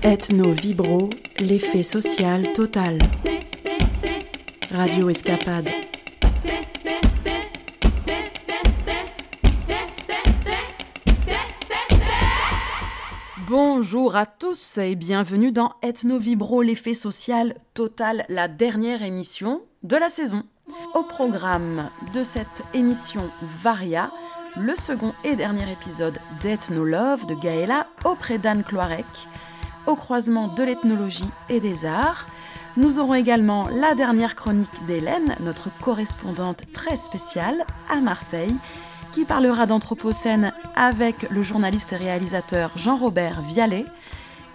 Ethno Vibro, l'effet social total. Radio Escapade. Bonjour à tous et bienvenue dans Ethno Vibro, l'effet social total, la dernière émission de la saison. Au programme de cette émission Varia, le second et dernier épisode d'Ethno Love de Gaëla auprès d'Anne Cloirec, au croisement de l'ethnologie et des arts. Nous aurons également la dernière chronique d'Hélène, notre correspondante très spéciale à Marseille, qui parlera d'Anthropocène avec le journaliste et réalisateur Jean-Robert Vialet.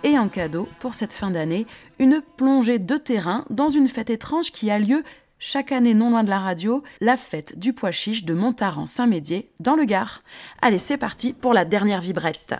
Et en cadeau, pour cette fin d'année, une plongée de terrain dans une fête étrange qui a lieu chaque année non loin de la radio, la fête du pois chiche de Montaran-Saint-Médier dans le Gard. Allez, c'est parti pour la dernière vibrette.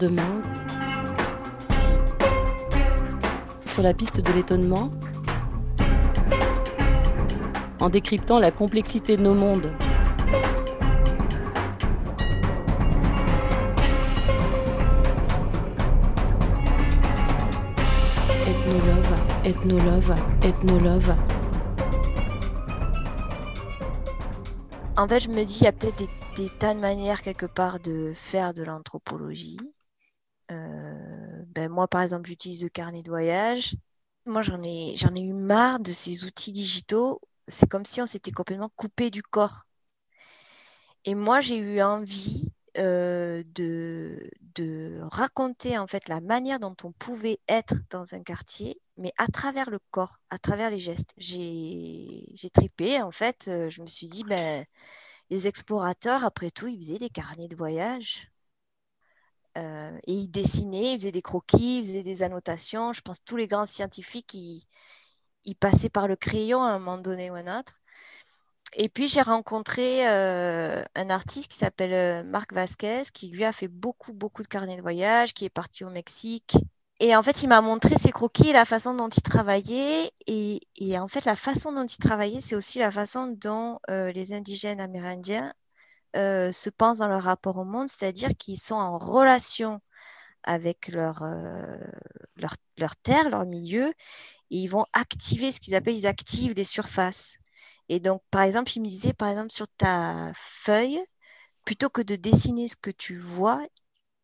Ivre de débordement. Sur la piste de l'étonnement. En décryptant la complexité de nos mondes. Ethnolove, Ethnolove. En fait, je me dis, il y a peut-être des, tas de manières quelque part de faire de l'anthropologie. Ben moi, par exemple, j'utilise le carnet de voyage. Moi, j'en ai, j'en ai eu marre de ces outils digitaux. C'est comme si on s'était complètement coupé du corps. Et moi, j'ai eu envie euh, de, de raconter en fait la manière dont on pouvait être dans un quartier, mais à travers le corps, à travers les gestes. J'ai tripé en fait. Euh, je me suis dit, ben, les explorateurs, après tout, ils faisaient des carnets de voyage. Euh, et ils dessinaient, ils faisaient des croquis, ils faisaient des annotations. Je pense que tous les grands scientifiques, ils, passaient par le crayon à un moment donné ou un autre. Et puis j'ai rencontré euh, un artiste qui s'appelle euh, Marc Vasquez, qui lui a fait beaucoup, beaucoup de carnets de voyage, qui est parti au Mexique. Et en fait, il m'a montré ses croquis et la façon dont il travaillait. Et, en fait, la façon dont il travaillait, c'est aussi la façon dont les indigènes amérindiens se pensent dans leur rapport au monde, c'est-à-dire qu'ils sont en relation avec leur, leur, leur terre, leur milieu, et ils vont activer ce qu'ils appellent, ils activent les surfaces. Et donc, par exemple, il me disait, par exemple, sur ta feuille, plutôt que de dessiner ce que tu vois,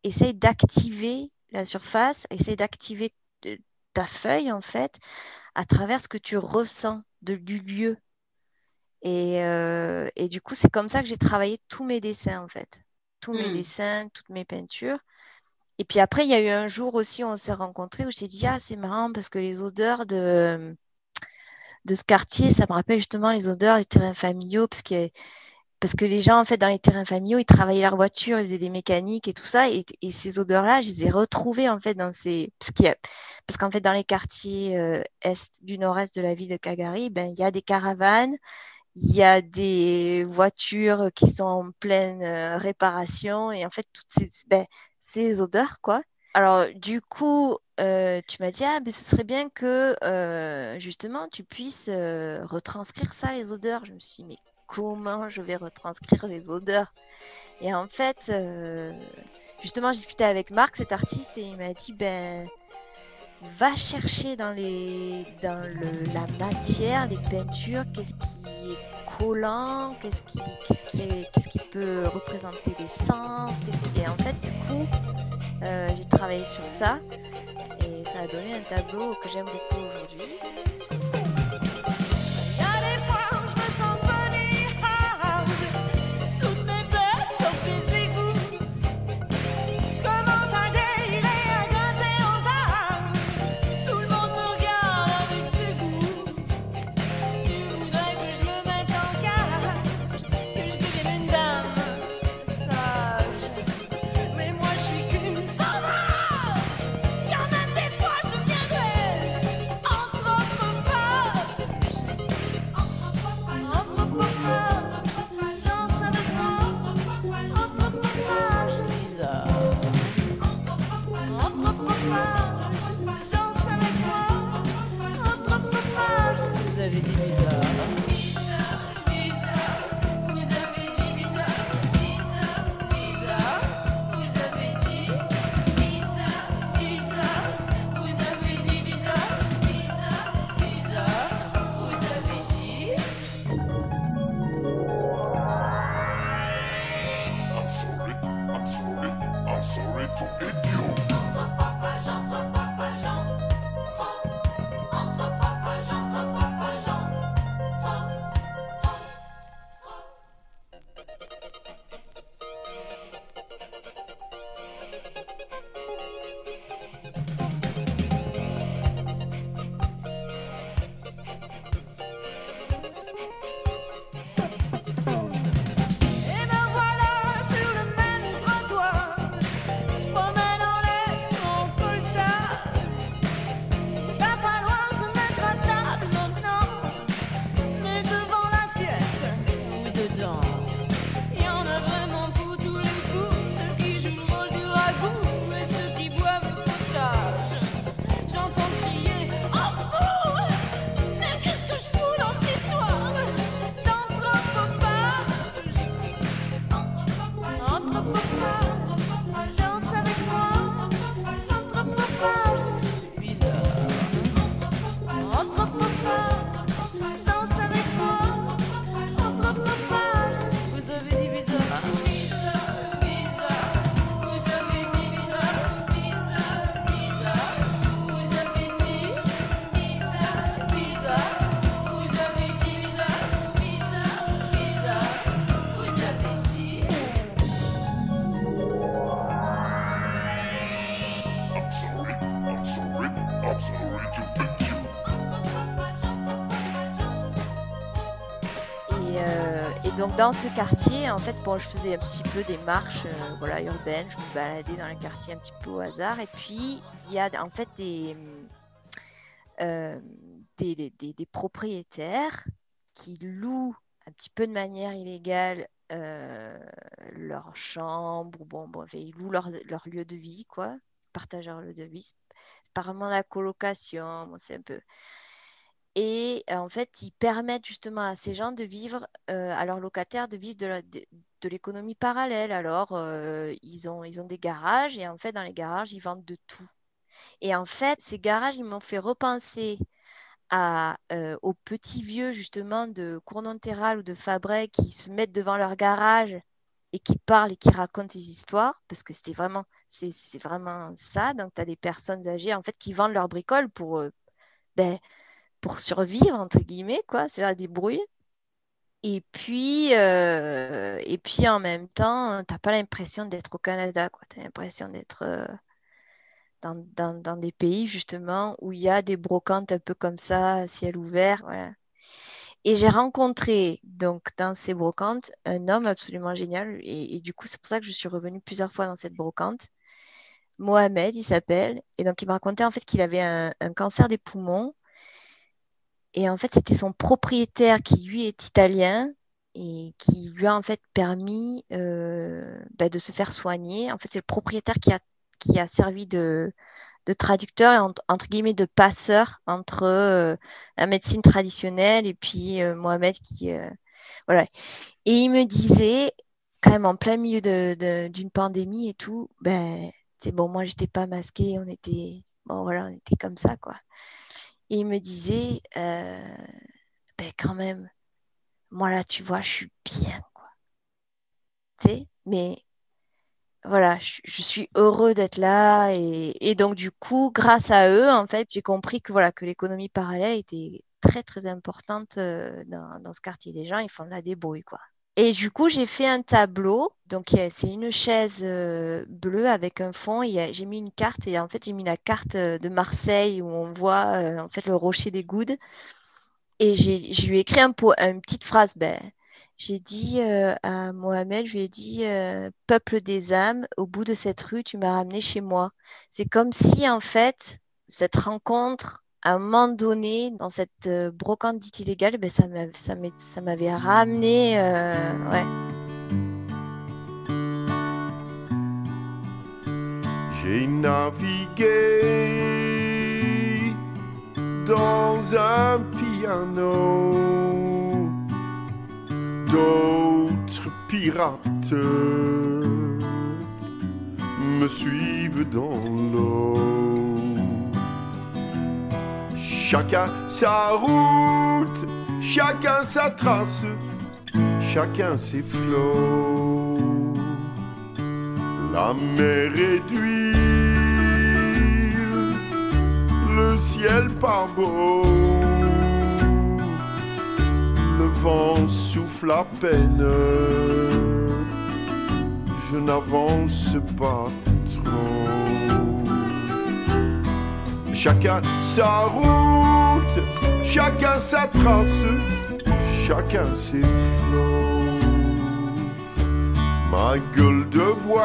essaye d'activer la surface, essaye d'activer euh, ta feuille, en fait, à travers ce que tu ressens de, du lieu. Et, euh, et du coup, c'est comme ça que j'ai travaillé tous mes dessins, en fait. Tous mes hmm. dessins, toutes mes peintures. Et puis après, il y a eu un jour aussi où on s'est rencontrés où je t'ai dit, ah, c'est marrant parce que les odeurs de de ce quartier, ça me rappelle justement les odeurs des terrains familiaux, parce que, parce que les gens, en fait, dans les terrains familiaux, ils travaillaient leur voiture, ils faisaient des mécaniques et tout ça, et, ces odeurs-là, je les ai retrouvées, en fait, dans ces... Parce, parce qu'en fait, dans les quartiers euh, est, du nord-est de la ville de Calgary, ben, il y a des caravanes, il y a des voitures qui sont en pleine euh, réparation, et en fait, toutes ces, ben, ces odeurs, quoi. Alors, du coup, euh, tu m'as dit, ah, mais ce serait bien que euh, justement tu puisses retranscrire ça, les odeurs. Je me suis dit, mais comment je vais retranscrire les odeurs? Et en fait, justement, j'ai discuté avec Marc, cet artiste, et il m'a dit, ben, va chercher dans, les, dans le, la matière, les peintures, qu'est-ce qui est collant, qu'est-ce qui, qu'est-ce qui, qu'est-ce qui peut représenter des sens, qu'est-ce qui... Et en fait, du coup, j'ai travaillé sur ça ça a donné un tableau que j'aime beaucoup aujourd'hui. Dans ce quartier, en fait, bon, je faisais un petit peu des marches euh, voilà, urbaines, je me baladais dans le quartier un petit peu au hasard. Et puis, il y a en fait des, euh, propriétaires qui louent un petit peu de manière illégale euh, leur chambre, bon, bon, ils louent leur, leur, lieu de vie, quoi, partagent leur lieu de vie. C'est pas vraiment la colocation, c'est un peu. Et euh, en fait, ils permettent justement à ces gens de vivre, euh, à leurs locataires, de vivre de, l'économie parallèle. Alors, euh, ils, ont, ils ont des garages et en fait, dans les garages, ils vendent de tout. Et en fait, ces garages, ils m'ont fait repenser à, aux petits vieux, justement, de Cournonterral ou de Fabray qui se mettent devant leur garage et qui parlent et qui racontent des histoires, parce que c'était vraiment, c'est, vraiment ça. Donc, tu as des personnes âgées, en fait, qui vendent leurs bricoles pour... Ben, pour survivre, entre guillemets, quoi, c'est la débrouille. Et puis, euh, et puis en même temps, tu n'as pas l'impression d'être au Canada. Tu as l'impression d'être euh, dans, dans, des pays, justement, où il y a des brocantes un peu comme ça, ciel ouvert. Voilà. Et j'ai rencontré, donc, dans ces brocantes, un homme absolument génial. Et, du coup, c'est pour ça que je suis revenue plusieurs fois dans cette brocante. Mohamed, il s'appelle. Et donc, il m'a raconté en fait qu'il avait un cancer des poumons et en fait, c'était son propriétaire qui, lui, est italien et qui lui a en fait permis euh, bah, de se faire soigner. En fait, c'est le propriétaire qui a, qui a servi de, de traducteur et entre, guillemets de passeur entre euh, la médecine traditionnelle et puis euh, Mohamed qui voilà et il me disait quand même en plein milieu d'une pandémie et tout ben c'est bon moi j'étais pas masquée on était bon voilà on était comme ça quoi et il me disait, euh, ben quand même, moi là, tu vois, je suis bien, quoi. Tu sais, mais voilà, je, suis heureux d'être là. Et, donc, du coup, grâce à eux, en fait, j'ai compris que voilà, que l'économie parallèle était très, très importante euh, dans, ce quartier. Les gens, ils font de la débrouille, quoi. Et du coup, j'ai fait un tableau. Donc, c'est une chaise euh, bleue avec un fond. J'ai mis une carte et en fait, j'ai mis la carte euh, de Marseille où on voit euh, en fait le rocher des Goudes. Et je lui ai écrit un une petite phrase. Ben, j'ai dit à Mohamed, je lui ai dit Peuple des âmes, au bout de cette rue, tu m'as ramené chez moi. C'est comme si en fait, cette rencontre à un moment donné, dans cette euh, brocante dite illégale, ben, ça m'avait ramené. Euh. J'ai navigué dans un piano d'autres pirates me suivent dans l'eau Chacun sa route, chacun sa trace, chacun ses flots. La mer est le ciel par beau. Le vent souffle à peine, je n'avance pas Chacun sa route, chacun sa trace, chacun ses flots. Ma gueule de bois,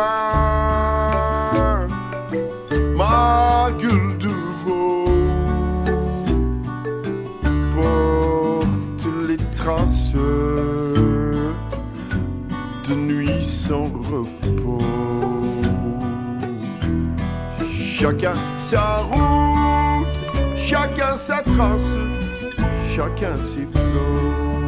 ma gueule de veau porte les traces de nuit sans repos. Chacun sa route chacun sa trace, chacun ses flots.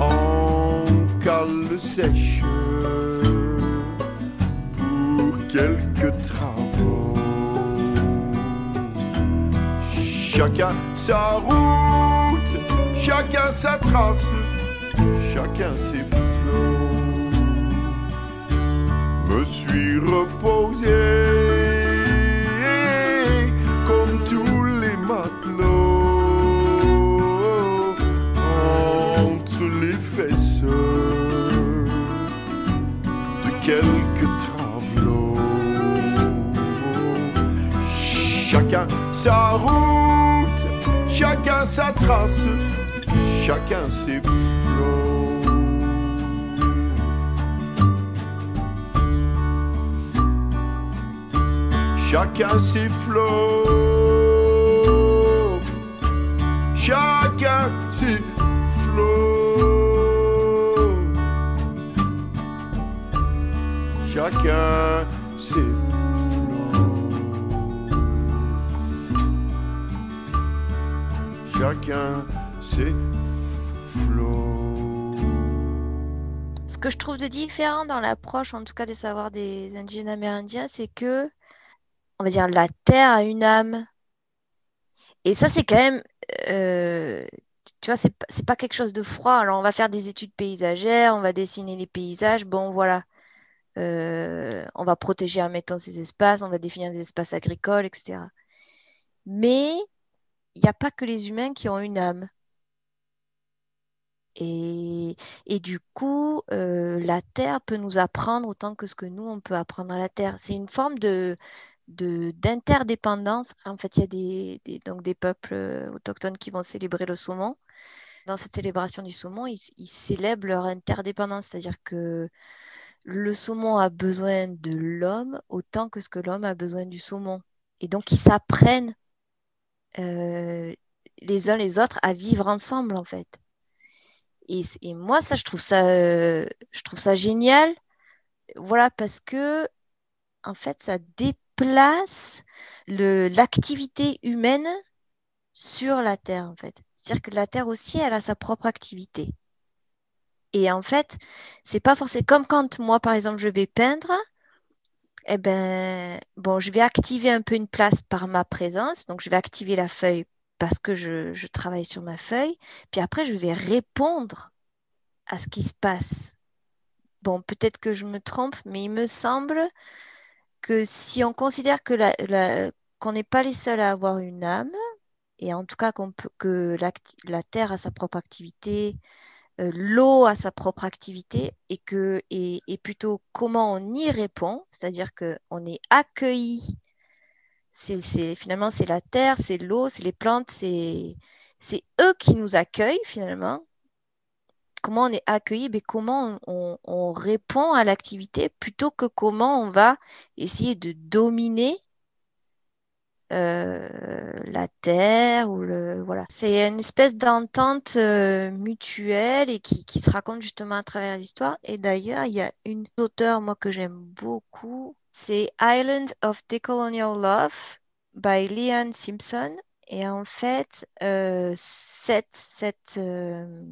En cale sèche pour quelques travaux. Chacun sa route, chacun sa trace, chacun ses flots. Me suis reposé sa route, chacun sa trace, chacun ses flots. Chacun ses flots, chacun ses flots, chacun Chacun ses flots. Ce que je trouve de différent dans l'approche, en tout cas des savoirs des indigènes amérindiens, c'est que, on va dire, la terre a une âme. Et ça, c'est quand même, euh, tu vois, c'est c'est pas quelque chose de froid. Alors, on va faire des études paysagères, on va dessiner les paysages. Bon, voilà. Euh, on va protéger, admettons, ces espaces, on va définir des espaces agricoles, etc. Mais il n'y a pas que les humains qui ont une âme. Et, et du coup, euh, la Terre peut nous apprendre autant que ce que nous, on peut apprendre à la Terre. C'est une forme de, d'interdépendance. En fait, il y a des, donc des peuples euh, autochtones qui vont célébrer le saumon. Dans cette célébration du saumon, ils célèbrent leur interdépendance, c'est-à-dire que le saumon a besoin de l'homme autant que ce que l'homme a besoin du saumon. Et donc, ils s'apprennent euh, les uns les autres à vivre ensemble, en fait. Et, moi, ça, je trouve ça, euh, je trouve ça génial. Voilà, parce que, en fait, ça déplace l'activité humaine sur la Terre, en fait. C'est-à-dire que la Terre aussi, elle a sa propre activité. Et en fait, c'est pas forcément comme quand moi, par exemple, je vais peindre, eh ben, bon, je vais activer un peu une place par ma présence. Donc, je vais activer la feuille parce que je, travaille sur ma feuille. Puis après, je vais répondre à ce qui se passe. Bon, peut-être que je me trompe, mais il me semble que si on considère qu'on n'est pas les seuls à avoir une âme, et en tout cas que la Terre a sa propre activité, l'eau a sa propre activité, et que et, et plutôt comment on y répond, c'est-à-dire que on est accueilli. C'est, c'est- finalement, c'est la terre, c'est l'eau, c'est les plantes, c'est, eux qui nous accueillent finalement. Comment on est accueilli, ben, comment on, on- on répond à l'activité plutôt que comment on va essayer de dominer euh, la terre ou le voilà. C'est une espèce d'entente euh, mutuelle et qui, qui se raconte justement à travers l'histoire. Et d'ailleurs, il y a une auteure moi que j'aime beaucoup, c'est Island of Decolonial Love by Leanne Simpson. Et en fait, euh, cette, cette euh,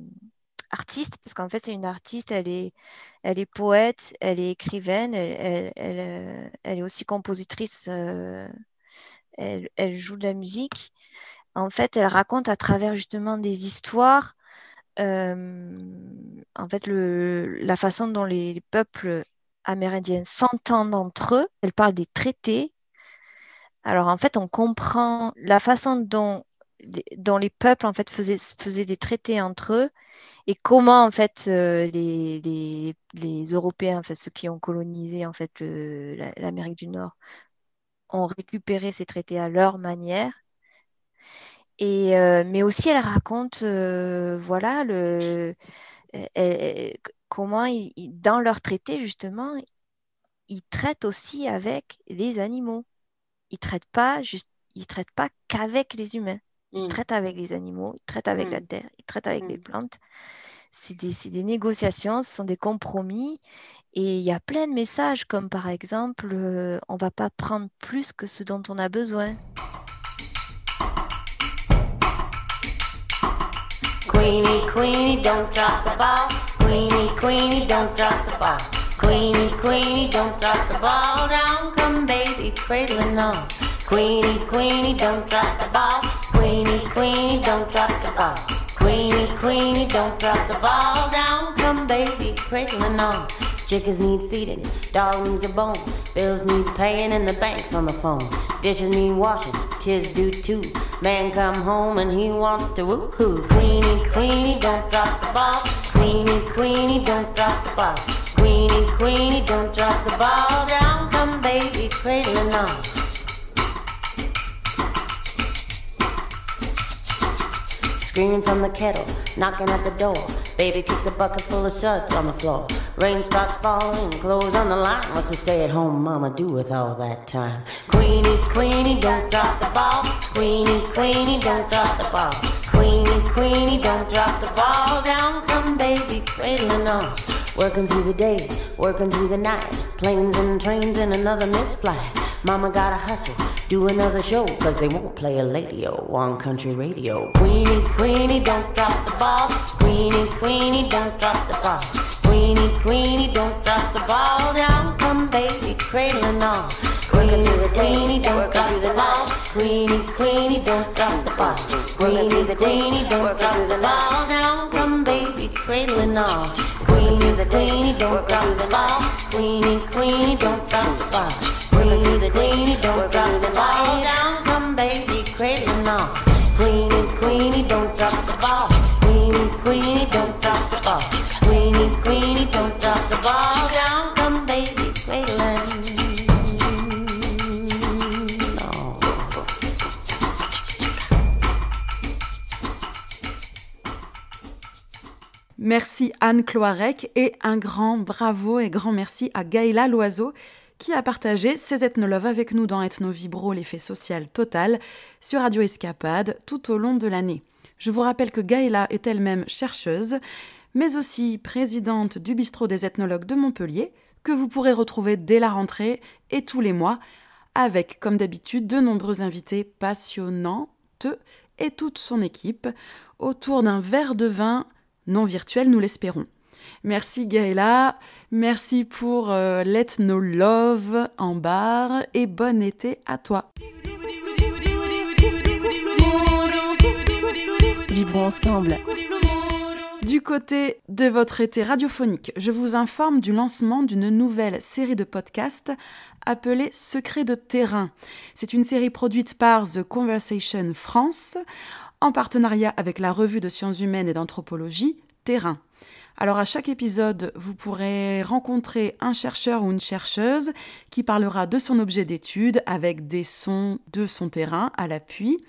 artiste, parce qu'en fait c'est une artiste, elle est, elle est poète, elle est écrivaine, elle, elle, elle, euh, est aussi compositrice. euh, elle, joue de la musique. En fait, elle raconte à travers justement des histoires, euh, en fait, la façon dont les, les peuples amérindiens s'entendent entre eux. Elle parle des traités. Alors, en fait, on comprend la façon dont, les- peuples en fait faisaient, des traités entre eux et comment en fait euh, les, Européens, ceux qui ont colonisé en fait l'Amérique du Nord, ont récupéré ces traités à leur manière. Et, euh, mais aussi, elle raconte, euh, voilà, le, elle- comment ils- ils- dans leurs traités, justement, ils traitent aussi avec les animaux. Ils traitent pas juste, ils traitent pas qu'avec les humains. Il Mm. traite avec les animaux, il traite avec la Mm. terre, il traite avec les Mm. plantes. C'est des, des négociations, ce sont des compromis. Et il y a plein de messages, comme par exemple, euh, on va pas prendre plus que ce dont on a besoin. Queenie, Queenie, don't drop the ball. Queenie, Queenie, don't drop the ball. Queenie, Queenie, don't drop the ball. Down come baby, cradling on. Queenie, Queenie, don't drop the ball. Queenie, Queenie, don't drop the ball. Queenie, Queenie, don't drop the ball. Down come baby, cradling on. Chickens need feeding, dog needs a bone. Bills need paying, and the bank's on the phone. Dishes need washing, kids do too. Man come home and he wants to woo-hoo. Queenie, Queenie, don't drop the ball. Queenie, Queenie, don't drop the ball. Queenie, Queenie, don't drop the ball. Down come baby, cradling on. Screaming from the kettle, knocking at the door. Baby kicked the bucket full of suds on the floor. Rain starts falling, clothes on the line. What's a stay at home mama do with all that time? Queenie, Queenie, don't drop the ball. Queenie, Queenie, don't drop the ball. Queenie, Queenie, don't drop the ball. Down come baby, cradling on. Working through the day, working through the night. Planes and trains and another missed flight. Mama gotta hustle, do another show, cause they won't play a lady-o on country radio. Queenie, Queenie, don't drop the ball. Queenie, Queenie, don't drop the ball. Queenie, Queenie, don't drop the ball. Down come baby, cradling on. Queenie, Queenie, don't drop the ball. Queenie, Queenie, don't drop the ball. Queenie, Queenie, don't drop the ball. Down come baby, cradling on. Queenie, Queenie, don't drop the ball. Queenie, Queenie, don't drop the ball. Merci Anne Cloarec et un grand bravo et grand merci à Gaëla Loiseau qui a partagé ses ethnoloves avec nous dans Ethno Vibro, l'effet social total, sur Radio Escapade tout au long de l'année. Je vous rappelle que Gaëla est elle-même chercheuse, mais aussi présidente du bistrot des ethnologues de Montpellier, que vous pourrez retrouver dès la rentrée et tous les mois, avec, comme d'habitude, de nombreux invités passionnantes et toute son équipe, autour d'un verre de vin non virtuel, nous l'espérons. Merci Gaëla, merci pour euh, l'Ethno Love en bar et bon été à toi. Vibrons ensemble. Du côté de votre été radiophonique, je vous informe du lancement d'une nouvelle série de podcasts appelée Secrets de terrain. C'est une série produite par The Conversation France en partenariat avec la revue de sciences humaines et d'anthropologie Terrain. Alors à chaque épisode, vous pourrez rencontrer un chercheur ou une chercheuse qui parlera de son objet d'étude avec des sons de son terrain à l'appui.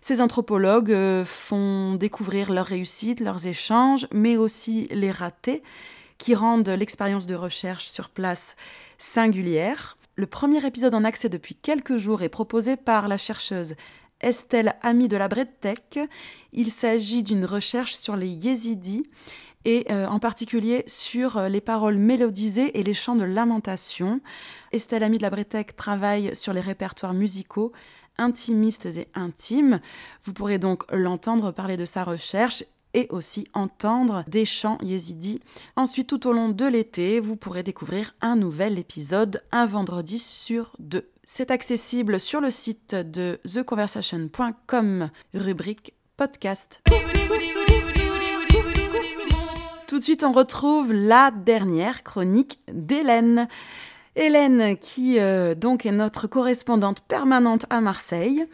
Ces anthropologues euh, font découvrir leurs réussites, leurs échanges, mais aussi les ratés qui rendent l'expérience de recherche sur place singulière. Le premier épisode en accès depuis quelques jours est proposé par la chercheuse Estelle Ami de la Bredtech. Il s'agit d'une recherche sur les yézidis et euh, en particulier sur euh, les paroles mélodisées et les chants de lamentation. Estelle Ami de la Bretec travaille sur les répertoires musicaux intimistes et intimes. Vous pourrez donc l'entendre parler de sa recherche et aussi entendre des chants yézidis. Ensuite, tout au long de l'été, vous pourrez découvrir un nouvel épisode un vendredi sur deux. C'est accessible sur le site de theconversation.com, rubrique podcast. Tout de suite, on retrouve la dernière chronique d'Hélène. Hélène, qui euh, donc est notre correspondante permanente à Marseille.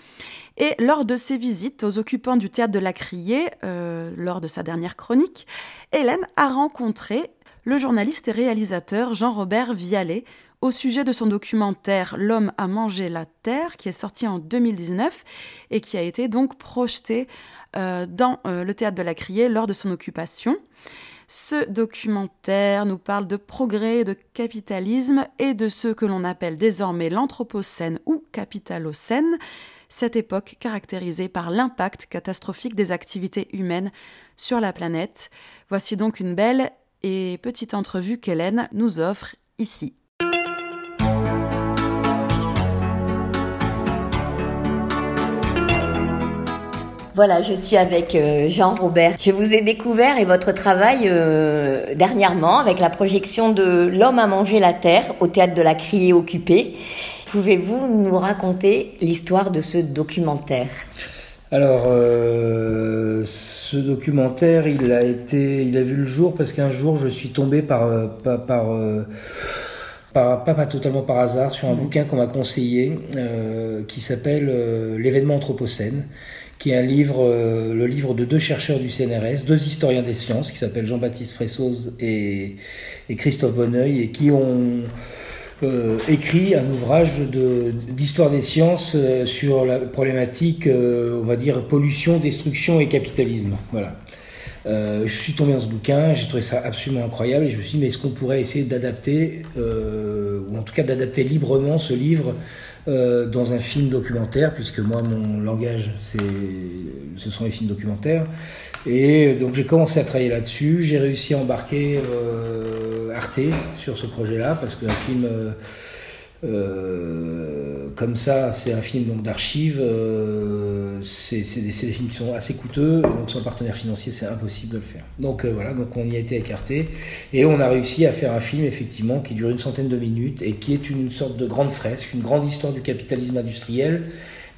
Et lors de ses visites aux occupants du théâtre de la Criée, euh, lors de sa dernière chronique, Hélène a rencontré le journaliste et réalisateur Jean-Robert Vialet au sujet de son documentaire L'homme a mangé la terre, qui est sorti en 2019 et qui a été donc projeté euh, dans le théâtre de la Criée lors de son occupation. Ce documentaire nous parle de progrès, de capitalisme et de ce que l'on appelle désormais l'anthropocène ou capitalocène, cette époque caractérisée par l'impact catastrophique des activités humaines sur la planète. Voici donc une belle et petite entrevue qu'Hélène nous offre ici. Voilà, je suis avec euh, Jean-Robert. Je vous ai découvert et votre travail euh, dernièrement avec la projection de L'homme a mangé la terre au théâtre de la Criée occupée. Pouvez-vous nous raconter l'histoire de ce documentaire? Alors, euh, ce documentaire, il a été, il a vu le jour parce qu'un jour, je suis tombé par, par, par, pas, totalement par hasard, sur un mmh. bouquin qu'on m'a conseillé, qui s'appelle L'événement anthropocène, qui est un livre, euh, le livre de deux chercheurs du CNRS, deux historiens des sciences, qui s'appellent Jean-Baptiste Fressoz et, Christophe Bonneuil, et qui ont euh, écrit un ouvrage d'histoire des sciences euh, sur la problématique, on va dire, pollution, destruction et capitalisme. Voilà. je suis tombé dans ce bouquin, j'ai trouvé ça absolument incroyable et je me suis dit, mais est-ce qu'on pourrait essayer d'adapter, ou en tout cas d'adapter librement ce livre euh, dans un film documentaire, puisque moi, mon langage, c'est, ce sont les films documentaires. Et donc j'ai commencé à travailler là-dessus. J'ai réussi à embarquer euh, Arte sur ce projet-là, parce qu'un film euh, comme ça, c'est un film donc d'archives. Euh, c'est des, des, films qui sont assez coûteux, donc sans partenaire financier, c'est impossible de le faire. Donc euh, voilà, donc on y a été écarté et on a réussi à faire un film effectivement qui dure une centaine de minutes et qui est une sorte de grande fresque, une grande histoire du capitalisme industriel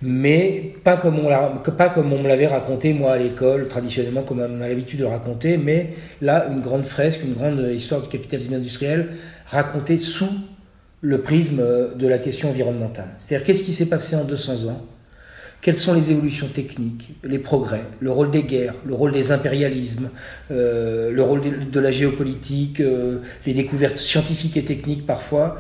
mais pas comme on, pas comme on me l'avait raconté moi à l'école, traditionnellement comme on a l'habitude de le raconter, mais là une grande fresque, une grande histoire du capitalisme industriel racontée sous le prisme de la question environnementale. C'est-à-dire qu'est-ce qui s'est passé en 200 ans quelles sont les évolutions techniques, les progrès, le rôle des guerres, le rôle des impérialismes, euh, le rôle de, la géopolitique, euh, les découvertes scientifiques et techniques parfois,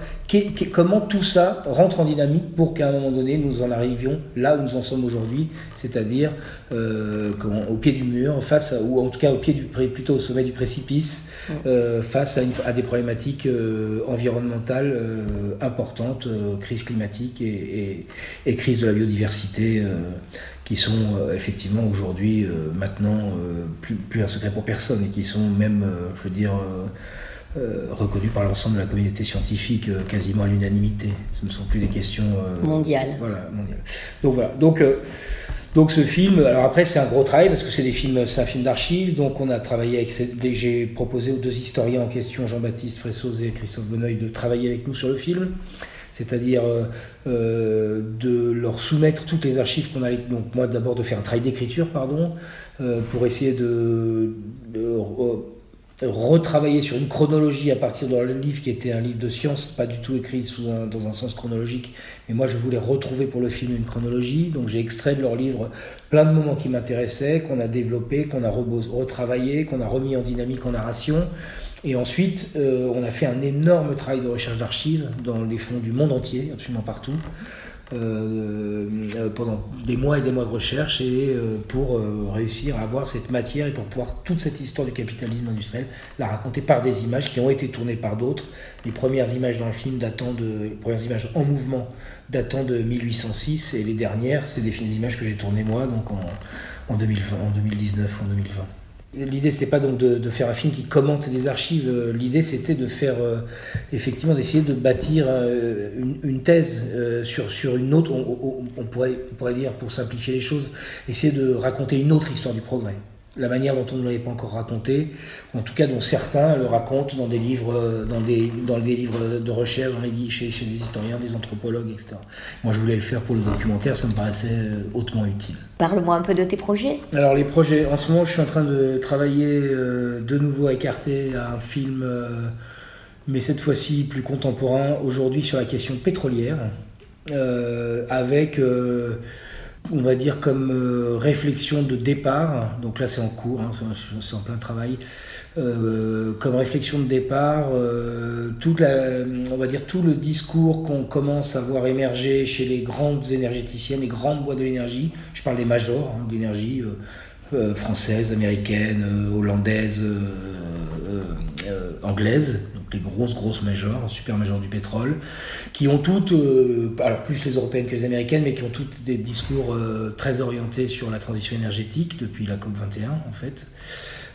comment tout ça rentre en dynamique pour qu'à un moment donné nous en arrivions là où nous en sommes aujourd'hui, c'est-à-dire euh, au pied du mur, face ou en tout cas au pied du, plutôt au sommet du précipice, face à, des problématiques environnementales importantes, crise climatique et, et, crise de la biodiversité qui sont euh, effectivement aujourd'hui, euh, maintenant, plus, plus, un secret pour personne et qui sont même, je veux dire, reconnus par l'ensemble de la communauté scientifique quasiment à l'unanimité. Ce ne sont plus des questions mondiales. Voilà, mondiales. Donc voilà. Donc, donc ce film, alors après c'est un gros travail parce que c'est des films, c'est un film d'archives. Donc on a travaillé avec, j'ai proposé aux deux historiens en question, Jean-Baptiste Fressoz et Christophe Bonneuil, de travailler avec nous sur le film c'est-à-dire euh, euh, de leur soumettre toutes les archives qu'on allait. Donc, moi, d'abord, de faire un travail d'écriture, pardon, euh, pour essayer de, retravailler sur une chronologie à partir de leur livre qui était un livre de science, pas du tout écrit dans un sens chronologique, mais moi je voulais retrouver pour le film une chronologie, donc j'ai extrait de leur livre plein de moments qui m'intéressaient, qu'on a développé, qu'on a retravaillé, qu'on a remis en dynamique en narration. Et ensuite, euh, on a fait un énorme travail de recherche d'archives dans les fonds du monde entier, absolument partout, euh, euh, pendant des mois et des mois de recherche, et pour réussir à avoir cette matière et pour pouvoir toute cette histoire du capitalisme industriel la raconter par des images qui ont été tournées par d'autres. Les premières images dans le film datant de, les premières images en mouvement datant de 1806, et les dernières, c'est des, images que j'ai tournées moi, donc en, en, 2020, en 2019, en 2020. L'idée, c'était pas donc de, faire un film qui commente des archives. Euh, l'idée, c'était de faire, euh, effectivement, d'essayer de bâtir euh, une, thèse sur, sur une autre. On, pourrait, on pourrait dire, pour simplifier les choses, essayer de raconter une autre histoire du progrès la manière dont on ne l'avait pas encore raconté, en tout cas dont certains le racontent dans des livres, dans des, dans des livres de recherche, dans les, chez, chez des historiens, des anthropologues, etc. Moi, je voulais le faire pour le documentaire, ça me paraissait euh, hautement utile. Parle-moi un peu de tes projets. Alors, les projets, en ce moment, je suis en train de travailler euh, de nouveau à écarter un film, euh, mais cette fois-ci plus contemporain, aujourd'hui sur la question pétrolière, avec on va dire comme euh, réflexion de départ, donc là c'est en cours, hein, c'est en plein travail, euh, comme réflexion de départ, euh, on va dire tout le discours qu'on commence à voir émerger chez les grandes énergéticiennes, les grandes boîtes de l'énergie, je parle des majors hein, d'énergie, françaises, américaines, hollandaises, anglaises, les grosses grosses majors, super majors du pétrole, qui ont toutes, euh, alors plus les européennes que les américaines, mais qui ont toutes des discours euh, très orientés sur la transition énergétique depuis la COP 21 en fait.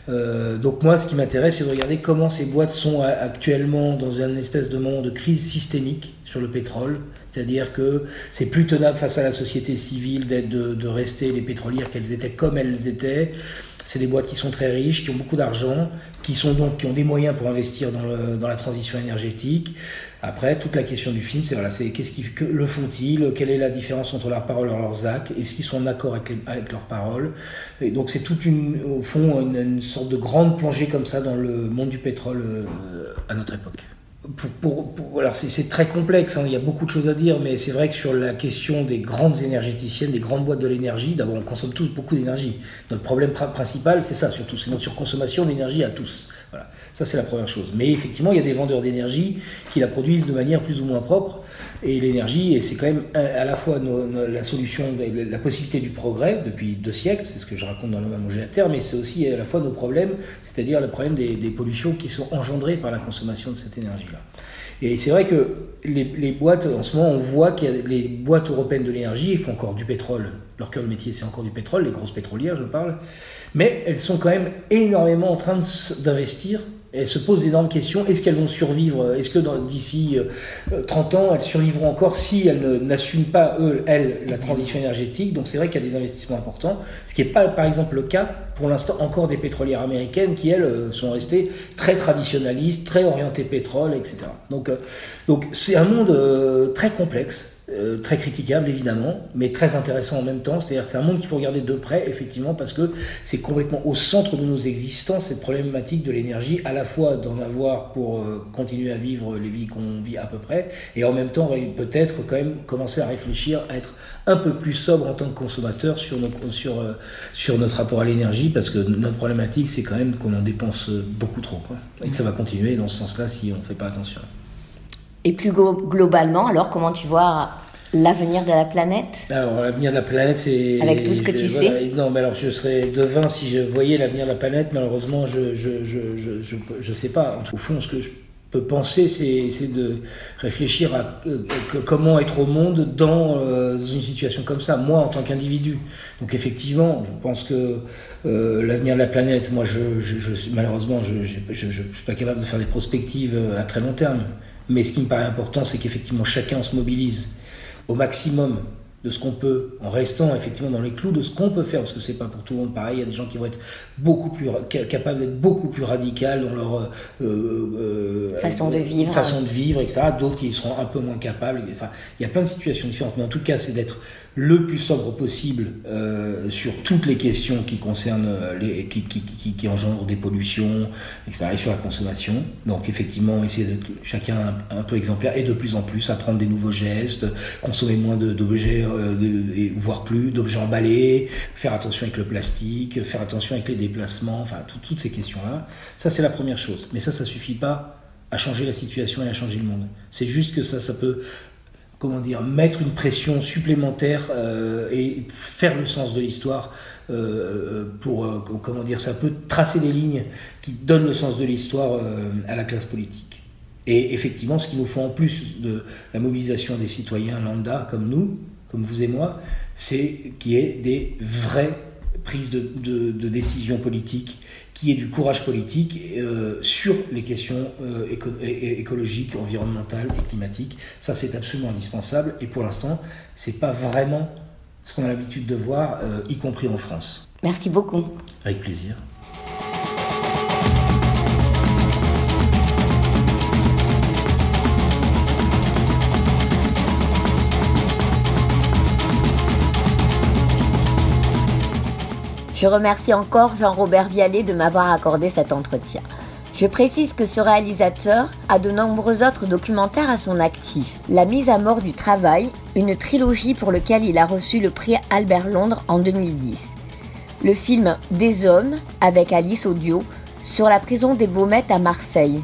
Euh, donc moi, ce qui m'intéresse, c'est de regarder comment ces boîtes sont actuellement dans un espèce de moment de crise systémique sur le pétrole. C'est-à-dire que c'est plus tenable face à la société civile d'être de, rester les pétrolières qu'elles étaient comme elles étaient. C'est des boîtes qui sont très riches, qui ont beaucoup d'argent, qui sont donc qui ont des moyens pour investir dans, le, dans la transition énergétique. Après, toute la question du film, c'est voilà, c'est qu'est-ce qui que le font-ils? Quelle est la différence entre leurs paroles et leurs actes? Est-ce qu'ils sont en accord avec, avec leurs paroles? Et donc c'est toute une, au fond, une, une, sorte de grande plongée comme ça dans le monde du pétrole euh, à notre époque. Pour, pour, pour, alors c'est très complexe, hein, il y a beaucoup de choses à dire, mais c'est vrai que sur la question des grandes énergéticiennes, des grandes boîtes de l'énergie, d'abord on consomme tous beaucoup d'énergie. Notre problème principal, c'est ça surtout, c'est notre surconsommation d'énergie à tous. Voilà. Ça, c'est la première chose. Mais effectivement, il y a des vendeurs d'énergie qui la produisent de manière plus ou moins propre. Et l'énergie, c'est quand même à la fois la solution, la possibilité du progrès depuis deux siècles, c'est ce que je raconte dans l'homme à manger à terre, mais c'est aussi à la fois nos problèmes, c'est-à-dire le problème des, pollutions qui sont engendrées par la consommation de cette énergie-là. Et c'est vrai que les, les, boîtes, en ce moment, on voit que les boîtes européennes de l'énergie, ils font encore du pétrole. Leur cœur de métier, c'est encore du pétrole, les grosses pétrolières, je parle. Mais elles sont quand même énormément en train d'investir elles se posent d'énormes questions. Est-ce qu'elles vont survivre? Est-ce que d'ici 30 ans, elles survivront encore si elles n'assument pas, elles, la transition énergétique? Donc c'est vrai qu'il y a des investissements importants, ce qui n'est pas, par exemple, le cas pour l'instant encore des pétrolières américaines qui, elles, sont restées très traditionnalistes, très orientées pétrole, etc. Donc donc c'est un monde très complexe euh, très critiquable évidemment, mais très intéressant en même temps. C'est-à-dire c'est un monde qu'il faut regarder de près effectivement parce que c'est complètement au centre de nos existences cette problématique de l'énergie, à la fois d'en avoir pour euh, continuer à vivre les vies qu'on vit à peu près, et en même temps peut-être quand même commencer à réfléchir à être un peu plus sobre en tant que consommateur sur, euh, notre rapport à l'énergie parce que notre problématique c'est quand même qu'on en dépense beaucoup trop et que ça va continuer dans ce sens-là si on ne fait pas attention. Et plus globalement, alors comment tu vois l'avenir de la planète? Alors l'avenir de la planète, c'est avec tout ce que tu voilà, sais. Non, mais alors je serais devin si je voyais l'avenir de la planète. Malheureusement, je je je je je, je sais pas. Au fond, ce que je peux penser, c'est de réfléchir à euh, comment être au monde dans euh, une situation comme ça, moi en tant qu'individu. Donc effectivement, je pense que euh, l'avenir de la planète, moi, je, je, je malheureusement, je ne suis pas capable de faire des prospectives à très long terme. Mais ce qui me paraît important, c'est qu'effectivement chacun se mobilise au maximum de ce qu'on peut, en restant effectivement dans les clous de ce qu'on peut faire, parce que c'est pas pour tout le monde pareil. Il y a des gens qui vont être beaucoup plus capables d'être beaucoup plus radicales dans leur euh, euh, façon de vivre, façon de vivre, etc. D'autres qui seront un peu moins capables. Enfin, il y a plein de situations différentes, mais en tout cas, c'est d'être le plus sobre possible euh, sur toutes les questions qui concernent euh, les qui, qui, qui, qui, engendrent des pollutions, etc. et sur la consommation. Donc effectivement, essayer d'être chacun un, peu exemplaire et de plus en plus apprendre des nouveaux gestes, consommer moins d'objets, euh, voire plus d'objets emballés, faire attention avec le plastique, faire attention avec les déplacements, enfin tout, toutes ces questions-là. Ça c'est la première chose. Mais ça, ça suffit pas à changer la situation et à changer le monde. C'est juste que ça, ça peut comment dire, mettre une pression supplémentaire euh, et faire le sens de l'histoire euh, pour, euh, comment dire, ça peut tracer des lignes qui donnent le sens de l'histoire à la classe politique. Et effectivement, ce qu'il nous faut en plus de la mobilisation des citoyens lambda comme nous, comme vous et moi, c'est qu'il y ait des vraies prises de décisions politiques qui ait du courage politique euh, sur les questions euh, éco écologiques, environnementales et climatiques. Ça, c'est absolument indispensable. Et pour l'instant, c'est pas vraiment ce qu'on a l'habitude de voir, euh, y compris en France. Merci beaucoup. Avec plaisir. Je remercie encore Jean-Robert Vialet de m'avoir accordé cet entretien. Je précise que ce réalisateur a de nombreux autres documentaires à son actif. La mise à mort du travail, une trilogie pour lequel il a reçu le prix Albert Londres en 2010. Le film Des hommes avec Alice Audio sur la prison des Baumettes à Marseille,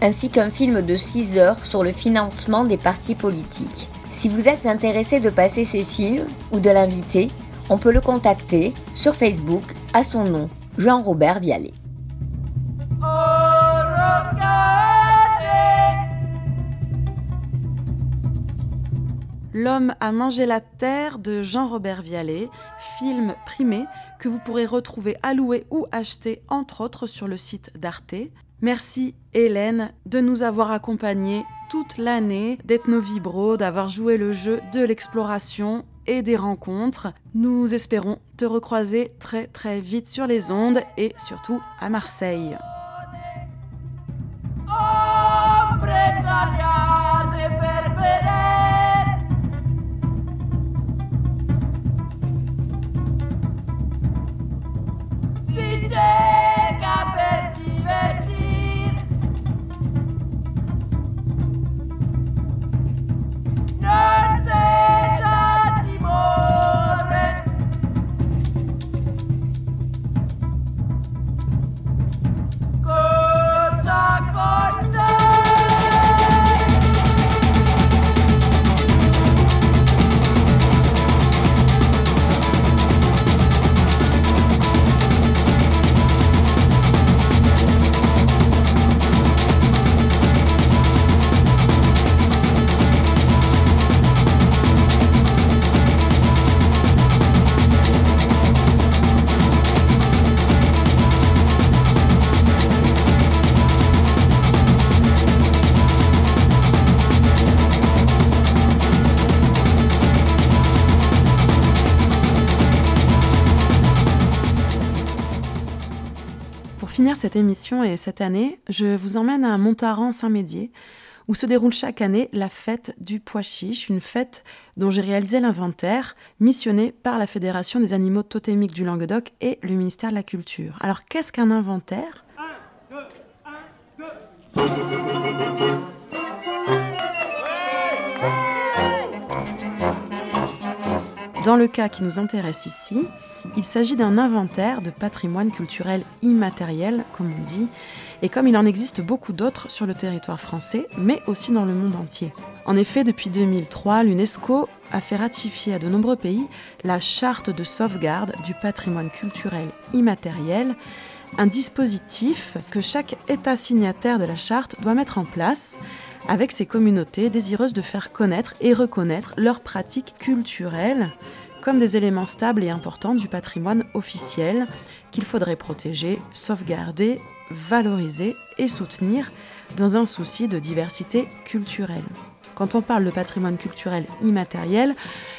ainsi qu'un film de 6 heures sur le financement des partis politiques. Si vous êtes intéressé de passer ces films ou de l'inviter, on peut le contacter sur Facebook à son nom, Jean-Robert Vialet. L'homme a mangé la terre de Jean-Robert Vialet, film primé que vous pourrez retrouver à louer ou acheter entre autres sur le site d'Arte. Merci Hélène de nous avoir accompagnés toute l'année d'Ethnovibro, d'avoir joué le jeu de l'exploration et des rencontres. Nous espérons te recroiser très très vite sur les ondes et surtout à Marseille. Cette émission et cette année, je vous emmène à Montaran-Saint-Médier, où se déroule chaque année la fête du pois une fête dont j'ai réalisé l'inventaire, missionné par la Fédération des animaux totémiques du Languedoc et le ministère de la Culture. Alors qu'est-ce qu'un inventaire? Dans le cas qui nous intéresse ici, il s'agit d'un inventaire de patrimoine culturel immatériel, comme on dit, et comme il en existe beaucoup d'autres sur le territoire français, mais aussi dans le monde entier. En effet, depuis 2003, l'UNESCO a fait ratifier à de nombreux pays la charte de sauvegarde du patrimoine culturel immatériel, un dispositif que chaque État signataire de la charte doit mettre en place avec ses communautés désireuses de faire connaître et reconnaître leurs pratiques culturelles comme des éléments stables et importants du patrimoine officiel qu'il faudrait protéger, sauvegarder, valoriser et soutenir dans un souci de diversité culturelle. Quand on parle de patrimoine culturel immatériel,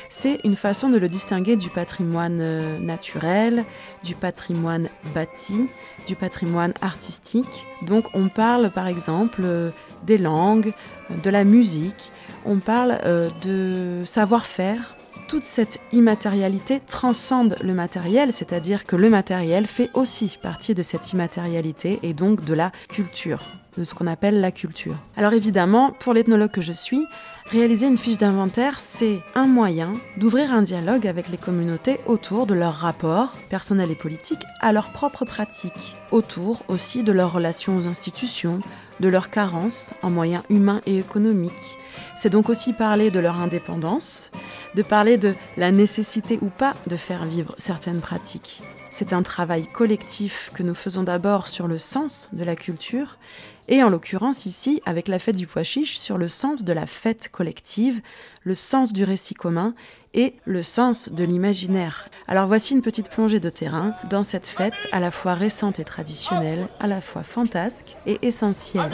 c'est une façon de le distinguer du patrimoine euh, naturel, du patrimoine bâti, du patrimoine artistique. Donc on parle par exemple euh, des langues, de la musique, on parle euh, de savoir-faire, toute cette immatérialité transcende le matériel, c'est-à-dire que le matériel fait aussi partie de cette immatérialité et donc de la culture, de ce qu'on appelle la culture. Alors évidemment, pour l'ethnologue que je suis, réaliser une fiche d'inventaire, c'est un moyen d'ouvrir un dialogue avec les communautés autour de leurs rapports, personnels et politiques, à leurs propres pratiques, autour aussi de leurs relations aux institutions, de leurs carences en moyens humains et économiques. C'est donc aussi parler de leur indépendance, de parler de la nécessité ou pas de faire vivre certaines pratiques. C'est un travail collectif que nous faisons d'abord sur le sens de la culture, et en l'occurrence ici, avec la fête du pois chiche, sur le sens de la fête collective, le sens du récit commun et le sens de l'imaginaire. Alors voici une petite plongée de terrain dans cette fête à la fois récente et traditionnelle, à la fois fantasque et essentielle.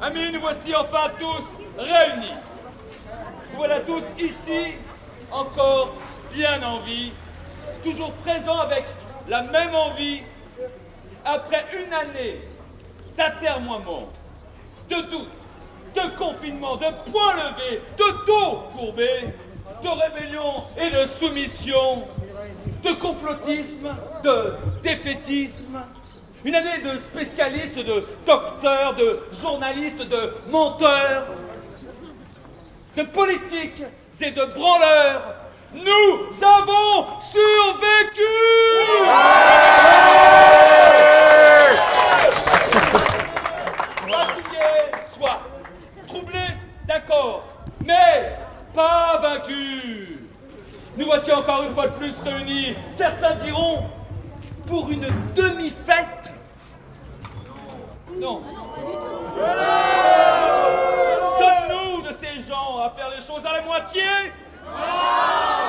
Amis, Amis nous voici enfin tous réunis voilà tous ici, encore bien en vie, toujours présents avec la même envie, après une année d'atermoiement, de doute, de confinement, de points levés, de dos courbés, de rébellion et de soumission, de complotisme, de défaitisme. Une année de spécialistes, de docteurs, de journalistes, de menteurs, de politiques et de branleurs, nous avons survécu mais pas vaincus. Nous voici encore une fois de plus réunis. Certains diront pour une demi-fête. Non. Sommes-nous de ces temps à faire les choses à la moitié?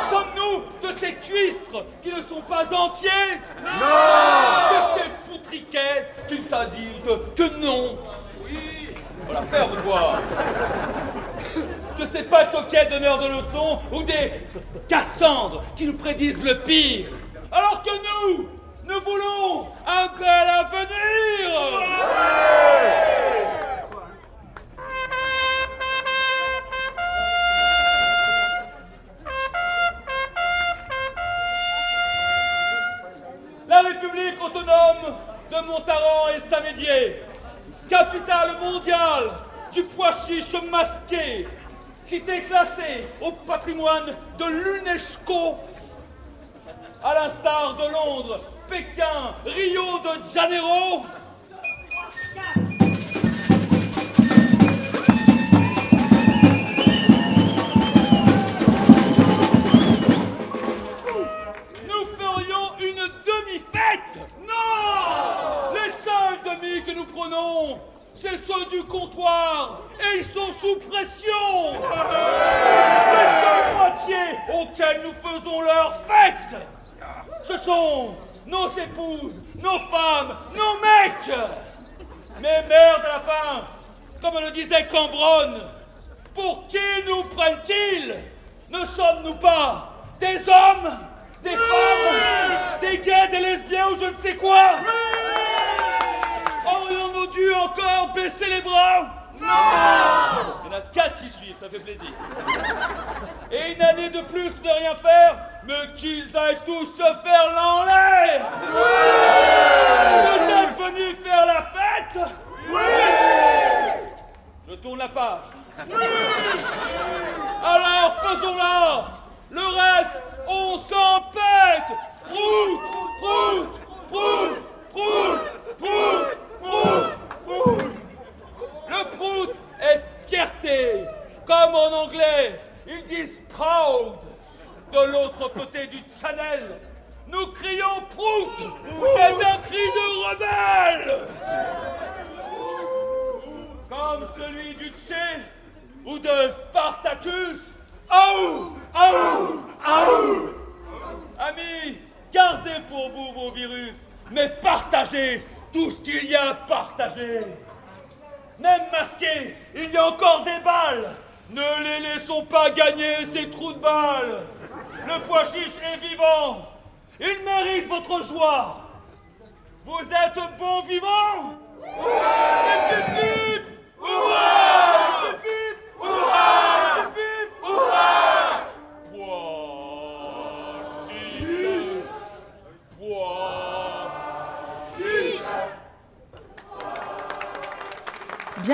Sommes-nous de ces cuistres qui ne sont pas entiers? Non De ces foutriquets qui ne s'indignent que non Oui On va la faire, voir De ces patoquets donneurs de leçons ou des Cassandres qui nous prédisent le pire. Alors que nous, nous voulons un bel avenir La République autonome de Montaran et Saint-Médier, capitale mondiale du pois chiche masqué, cité classée au patrimoine de l'UNESCO, à l'instar de Londres, Pékin, Rio de Janeiro.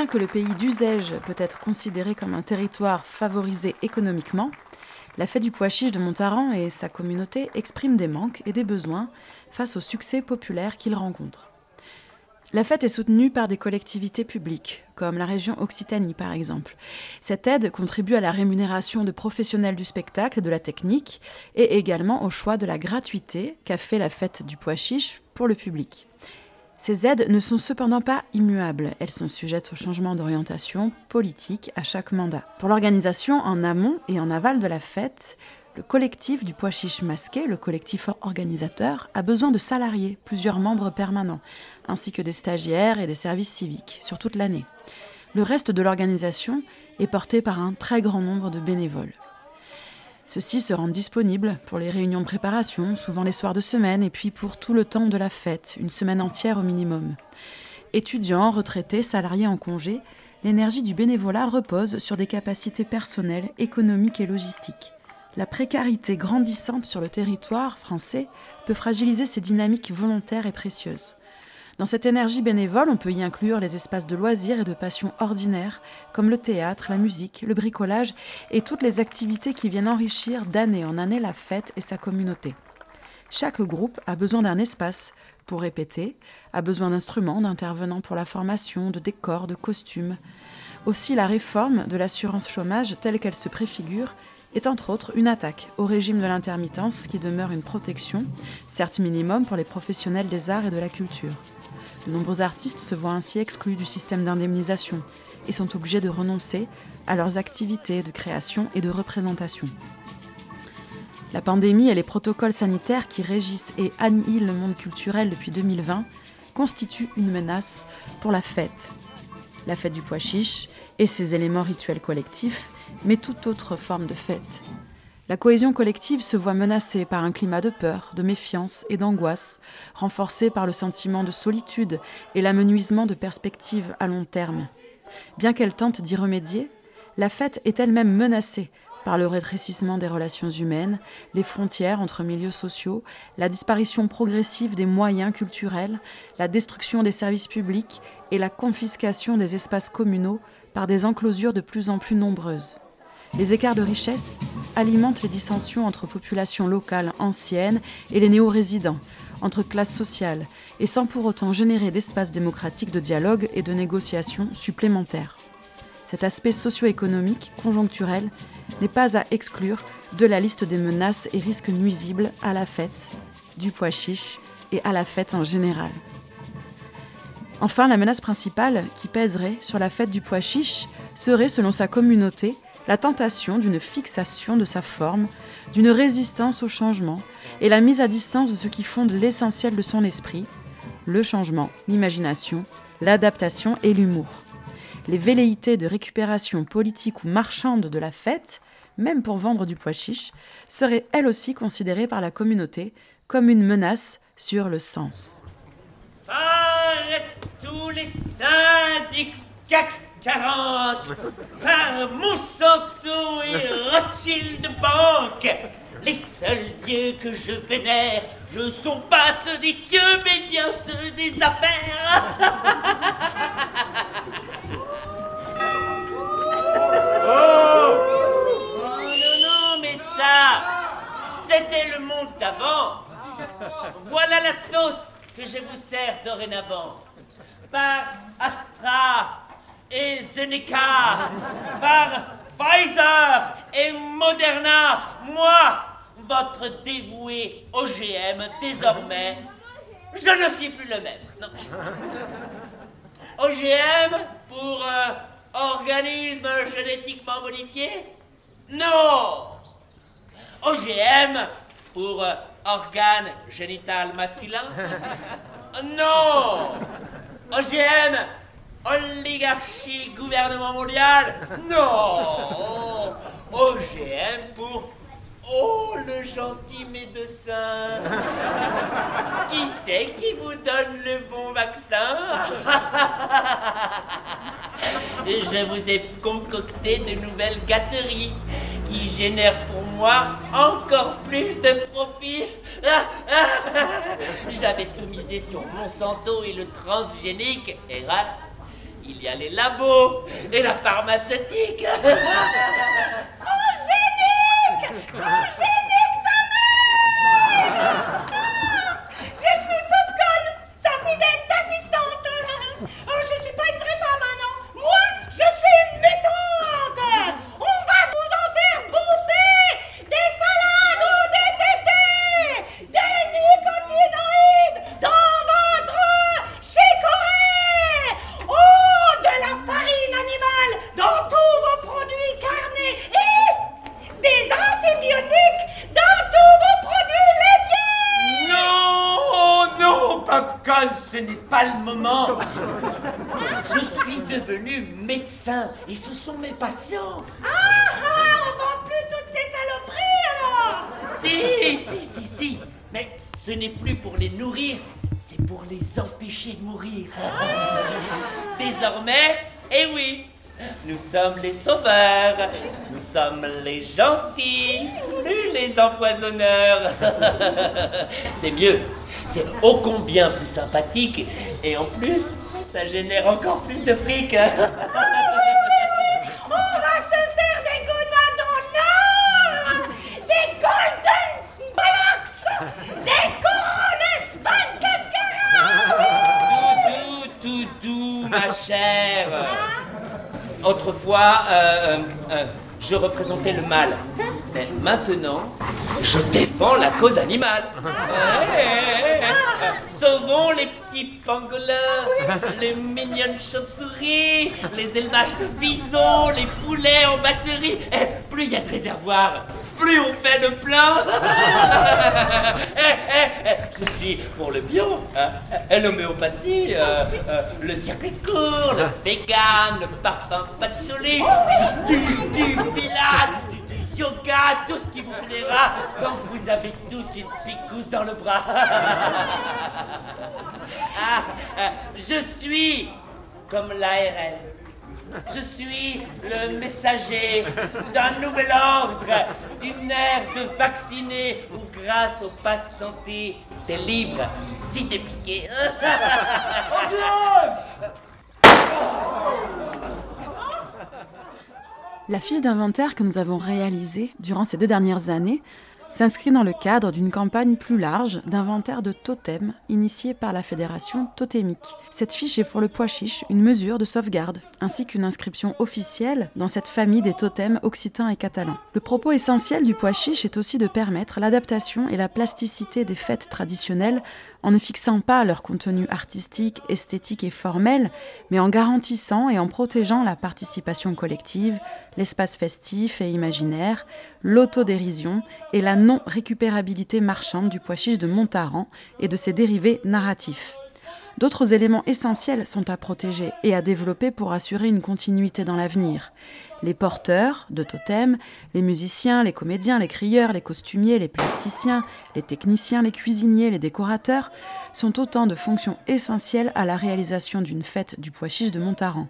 Que le pays d'Uzège peut être considéré comme un territoire favorisé économiquement, la fête du pois chiche de Montaran et sa communauté expriment des manques et des besoins face au succès populaire qu'ils rencontrent. La fête est soutenue par des collectivités publiques, comme la région Occitanie par exemple. Cette aide contribue à la rémunération de professionnels du spectacle et de la technique, et également au choix de la gratuité qu'a fait la fête du pois chiche pour le public. Ces aides ne sont cependant pas immuables, elles sont sujettes au changement d'orientation politique à chaque mandat. Pour l'organisation en amont et en aval de la fête, le collectif du pois chiche masqué, le collectif organisateur, a besoin de salariés, plusieurs membres permanents, ainsi que des stagiaires et des services civiques sur toute l'année. Le reste de l'organisation est porté par un très grand nombre de bénévoles. Ceux-ci se rendent disponibles pour les réunions de préparation, souvent les soirs de semaine, et puis pour tout le temps de la fête, une semaine entière au minimum. Étudiants, retraités, salariés en congé, l'énergie du bénévolat repose sur des capacités personnelles, économiques et logistiques. La précarité grandissante sur le territoire français peut fragiliser ces dynamiques volontaires et précieuses. Dans cette énergie bénévole, on peut y inclure les espaces de loisirs et de passions ordinaires, comme le théâtre, la musique, le bricolage et toutes les activités qui viennent enrichir d'année en année la fête et sa communauté. Chaque groupe a besoin d'un espace pour répéter, a besoin d'instruments, d'intervenants pour la formation, de décors, de costumes. Aussi, la réforme de l'assurance chômage telle qu'elle se préfigure est entre autres une attaque au régime de l'intermittence qui demeure une protection, certes minimum pour les professionnels des arts et de la culture. De nombreux artistes se voient ainsi exclus du système d'indemnisation et sont obligés de renoncer à leurs activités de création et de représentation. La pandémie et les protocoles sanitaires qui régissent et annihilent le monde culturel depuis 2020 constituent une menace pour la fête. La fête du pois chiche et ses éléments rituels collectifs, mais toute autre forme de fête. La cohésion collective se voit menacée par un climat de peur, de méfiance et d'angoisse, renforcé par le sentiment de solitude et l'amenuisement de perspectives à long terme. Bien qu'elle tente d'y remédier, la fête est elle-même menacée par le rétrécissement des relations humaines, les frontières entre milieux sociaux, la disparition progressive des moyens culturels, la destruction des services publics et la confiscation des espaces communaux par des enclosures de plus en plus nombreuses. Les écarts de richesse alimentent les dissensions entre populations locales anciennes et les néo-résidents, entre classes sociales, et sans pour autant générer d'espaces démocratiques de dialogue et de négociation supplémentaires. Cet aspect socio-économique, conjoncturel, n'est pas à exclure de la liste des menaces et risques nuisibles à la fête du pois chiche et à la fête en général. Enfin, la menace principale qui pèserait sur la fête du pois chiche serait, selon sa communauté, la tentation d'une fixation de sa forme, d'une résistance au changement et la mise à distance de ce qui fonde l'essentiel de son esprit, le changement, l'imagination, l'adaptation et l'humour. Les velléités de récupération politique ou marchande de la fête, même pour vendre du pois chiche, seraient elles aussi considérées par la communauté comme une menace sur le sens. tous les CAC 40 par Monsanto et Rothschild Bank. Les seuls dieux que je vénère ne sont pas ceux des cieux, mais bien ceux des affaires. oh non, non, mais ça, c'était le monde d'avant. Voilà la sauce que je vous sers dorénavant. Par Astra, et Zeneca, par Pfizer et Moderna, moi, votre dévoué OGM, désormais, je ne suis plus le même. OGM pour euh, organisme génétiquement modifié? Non. OGM pour euh, organe génital masculin? Non. OGM Oligarchie, gouvernement mondial. Non. OGM pour Oh, le gentil médecin. Qui c'est qui vous donne le bon vaccin? Je vous ai concocté de nouvelles gâteries qui génèrent pour moi encore plus de profit. J'avais tout misé sur Monsanto et le transgénique, et il y a les labos et la pharmaceutique. Transgénique Transgénique ta Je suis Popcorn, sa fidèle assistante. Oh, je suis pas une vraie femme, hein, non. Moi, je suis une mutante. On va vous en faire bouffer des salades ou des tétés, des nicotinoïdes dans votre chicorée. Oh, de la farine animale dans tous vos produits carnés et des antibiotiques dans tous vos produits laitiers. Non, non, Popcorn, ce n'est pas le moment. Je suis devenu médecin et ce sont mes patients. Ah ah, on vend plus toutes ces saloperies alors Si, si, si, si. Mais ce n'est plus pour les nourrir, c'est pour les empêcher de mourir. Désormais, eh oui, nous sommes les sauveurs, nous sommes les gentils, plus les empoisonneurs. C'est mieux, c'est ô combien plus sympathique et en plus, ça génère encore plus de fric. On va se faire des gonades en or Des golden blocks Des couronnes 24 carats Tout tout ma chère. Autrefois, euh, euh, euh, je représentais le mal. Mais maintenant, Je défends la cause animale. Sauvons les petits pangolins, les mignonnes chauves-souris, les élevages de bisons, les poulets en batterie. Eh, plus il y a de réservoirs, plus on fait de plein. Eh, eh, je suis pour le bio, hein, l'homéopathie, euh, euh, le circuit court, le vegan, le parfum patchouli, du, du pilates, du, yoga, tout ce qui vous plaira quand vous avez tous une picousse dans le bras. Ah, euh, je suis comme l'ARL. Je suis le messager d'un nouvel ordre, d'une ère de vaccinés où grâce au pass santé, t'es libre si t'es. La fiche d'inventaire que nous avons réalisée durant ces deux dernières années s'inscrit dans le cadre d'une campagne plus large d'inventaire de totems initiée par la Fédération totémique. Cette fiche est pour le pois chiche une mesure de sauvegarde, ainsi qu'une inscription officielle dans cette famille des totems occitans et catalans. Le propos essentiel du pois chiche est aussi de permettre l'adaptation et la plasticité des fêtes traditionnelles en ne fixant pas leur contenu artistique, esthétique et formel, mais en garantissant et en protégeant la participation collective, l'espace festif et imaginaire, l'autodérision et la non-récupérabilité marchande du pois chiche de Montaran et de ses dérivés narratifs. D'autres éléments essentiels sont à protéger et à développer pour assurer une continuité dans l'avenir. Les porteurs de totems, les musiciens, les comédiens, les crieurs, les costumiers, les plasticiens, les techniciens, les cuisiniers, les décorateurs sont autant de fonctions essentielles à la réalisation d'une fête du pois chiche de Montaran.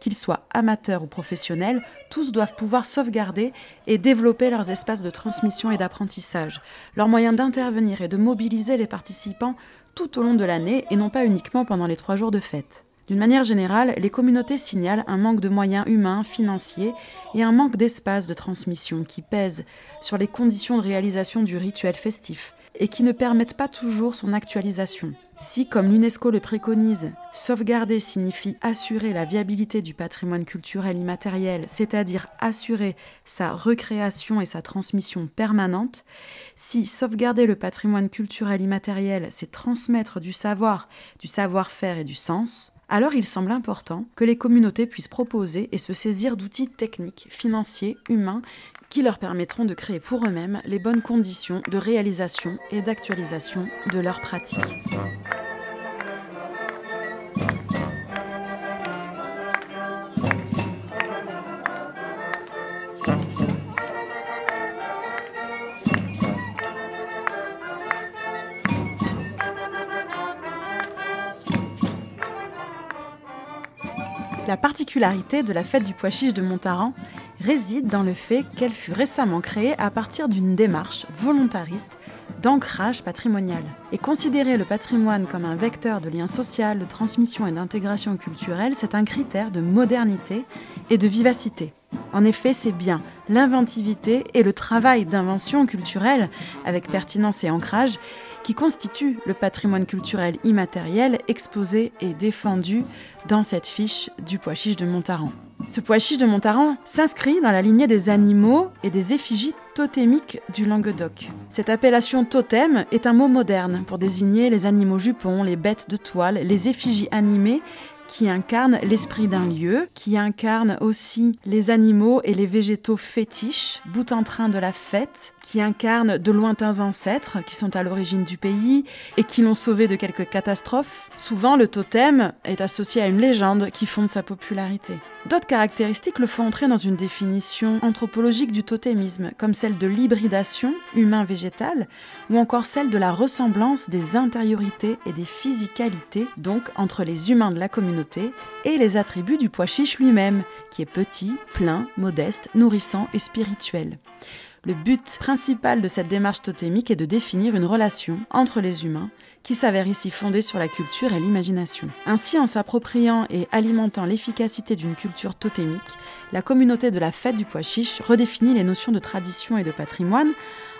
Qu'ils soient amateurs ou professionnels, tous doivent pouvoir sauvegarder et développer leurs espaces de transmission et d'apprentissage. Leur moyen d'intervenir et de mobiliser les participants tout au long de l'année et non pas uniquement pendant les trois jours de fête. D'une manière générale, les communautés signalent un manque de moyens humains, financiers et un manque d'espace de transmission qui pèsent sur les conditions de réalisation du rituel festif et qui ne permettent pas toujours son actualisation. Si, comme l'UNESCO le préconise, sauvegarder signifie assurer la viabilité du patrimoine culturel immatériel, c'est-à-dire assurer sa recréation et sa transmission permanente, si sauvegarder le patrimoine culturel immatériel, c'est transmettre du savoir, du savoir-faire et du sens, alors il semble important que les communautés puissent proposer et se saisir d'outils techniques, financiers, humains, qui leur permettront de créer pour eux-mêmes les bonnes conditions de réalisation et d'actualisation de leurs pratiques. La particularité de la fête du pois chiche de Montaran réside dans le fait qu'elle fut récemment créée à partir d'une démarche volontariste d'ancrage patrimonial. Et considérer le patrimoine comme un vecteur de lien social, de transmission et d'intégration culturelle, c'est un critère de modernité et de vivacité. En effet, c'est bien l'inventivité et le travail d'invention culturelle, avec pertinence et ancrage, qui constitue le patrimoine culturel immatériel exposé et défendu dans cette fiche du pois chiche de Montaran. Ce pois chiche de Montaran s'inscrit dans la lignée des animaux et des effigies totémiques du Languedoc. Cette appellation totem est un mot moderne pour désigner les animaux jupons, les bêtes de toile, les effigies animées qui incarnent l'esprit d'un lieu, qui incarnent aussi les animaux et les végétaux fétiches, bout en train de la fête, qui incarnent de lointains ancêtres qui sont à l'origine du pays et qui l'ont sauvé de quelques catastrophes. Souvent, le totem est associé à une légende qui fonde sa popularité. D'autres caractéristiques le font entrer dans une définition anthropologique du totémisme, comme celle de l'hybridation humain-végétale, ou encore celle de la ressemblance des intériorités et des physicalités, donc entre les humains de la communauté, et les attributs du pois chiche lui-même, qui est petit, plein, modeste, nourrissant et spirituel. Le but principal de cette démarche totémique est de définir une relation entre les humains qui s'avère ici fondée sur la culture et l'imagination. Ainsi, en s'appropriant et alimentant l'efficacité d'une culture totémique, la communauté de la fête du pois chiche redéfinit les notions de tradition et de patrimoine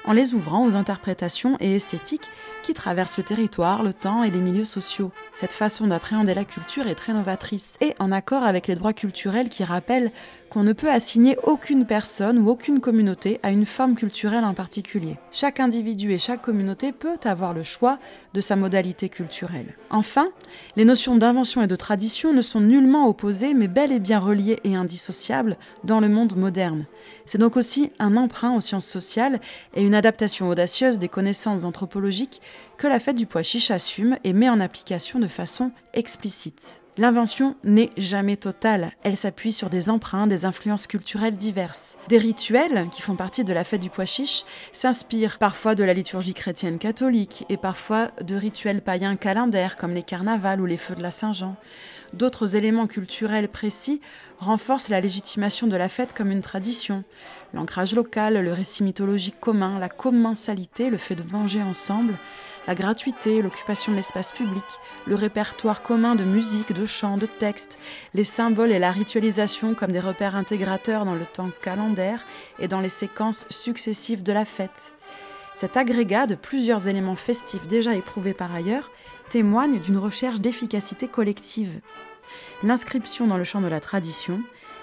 en les ouvrant aux interprétations et esthétiques qui traversent le territoire, le temps et les milieux sociaux. Cette façon d'appréhender la culture est très novatrice et en accord avec les droits culturels qui rappellent qu'on ne peut assigner aucune personne ou aucune communauté à une forme culturelle en particulier. Chaque individu et chaque communauté peut avoir le choix de sa modalité culturelle. Enfin, les notions d'invention et de tradition ne sont nullement opposées mais bel et bien reliées et indissociables dans le monde moderne. C'est donc aussi un emprunt aux sciences sociales et une adaptation audacieuse des connaissances anthropologiques que la fête du pois chiche assume et met en application de façon explicite. L'invention n'est jamais totale, elle s'appuie sur des emprunts, des influences culturelles diverses. Des rituels, qui font partie de la fête du pois chiche, s'inspirent parfois de la liturgie chrétienne catholique et parfois de rituels païens calendaires comme les carnavals ou les feux de la Saint-Jean. D'autres éléments culturels précis renforcent la légitimation de la fête comme une tradition. L'ancrage local, le récit mythologique commun, la commensalité, le fait de manger ensemble, la gratuité, l'occupation de l'espace public, le répertoire commun de musique, de chants, de textes, les symboles et la ritualisation comme des repères intégrateurs dans le temps calendaire et dans les séquences successives de la fête. Cet agrégat de plusieurs éléments festifs déjà éprouvés par ailleurs témoigne d'une recherche d'efficacité collective. L'inscription dans le champ de la tradition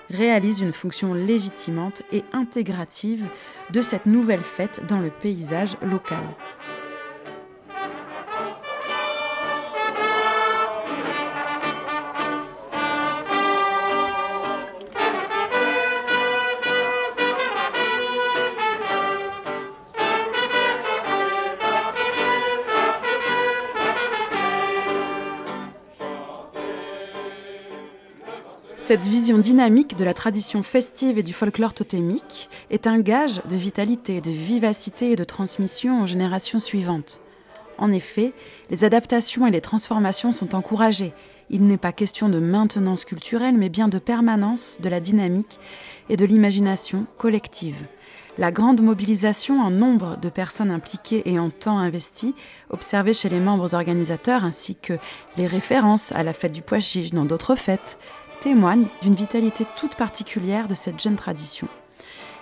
réalise une fonction légitimante et intégrative de cette nouvelle fête dans le paysage local. Cette vision dynamique de la tradition festive et du folklore totémique est un gage de vitalité, de vivacité et de transmission aux générations suivantes. En effet, les adaptations et les transformations sont encouragées. Il n'est pas question de maintenance culturelle, mais bien de permanence de la dynamique et de l'imagination collective. La grande mobilisation en nombre de personnes impliquées et en temps investi, observée chez les membres organisateurs, ainsi que les références à la fête du pois chiche dans d'autres fêtes, témoignent d'une vitalité toute particulière de cette jeune tradition.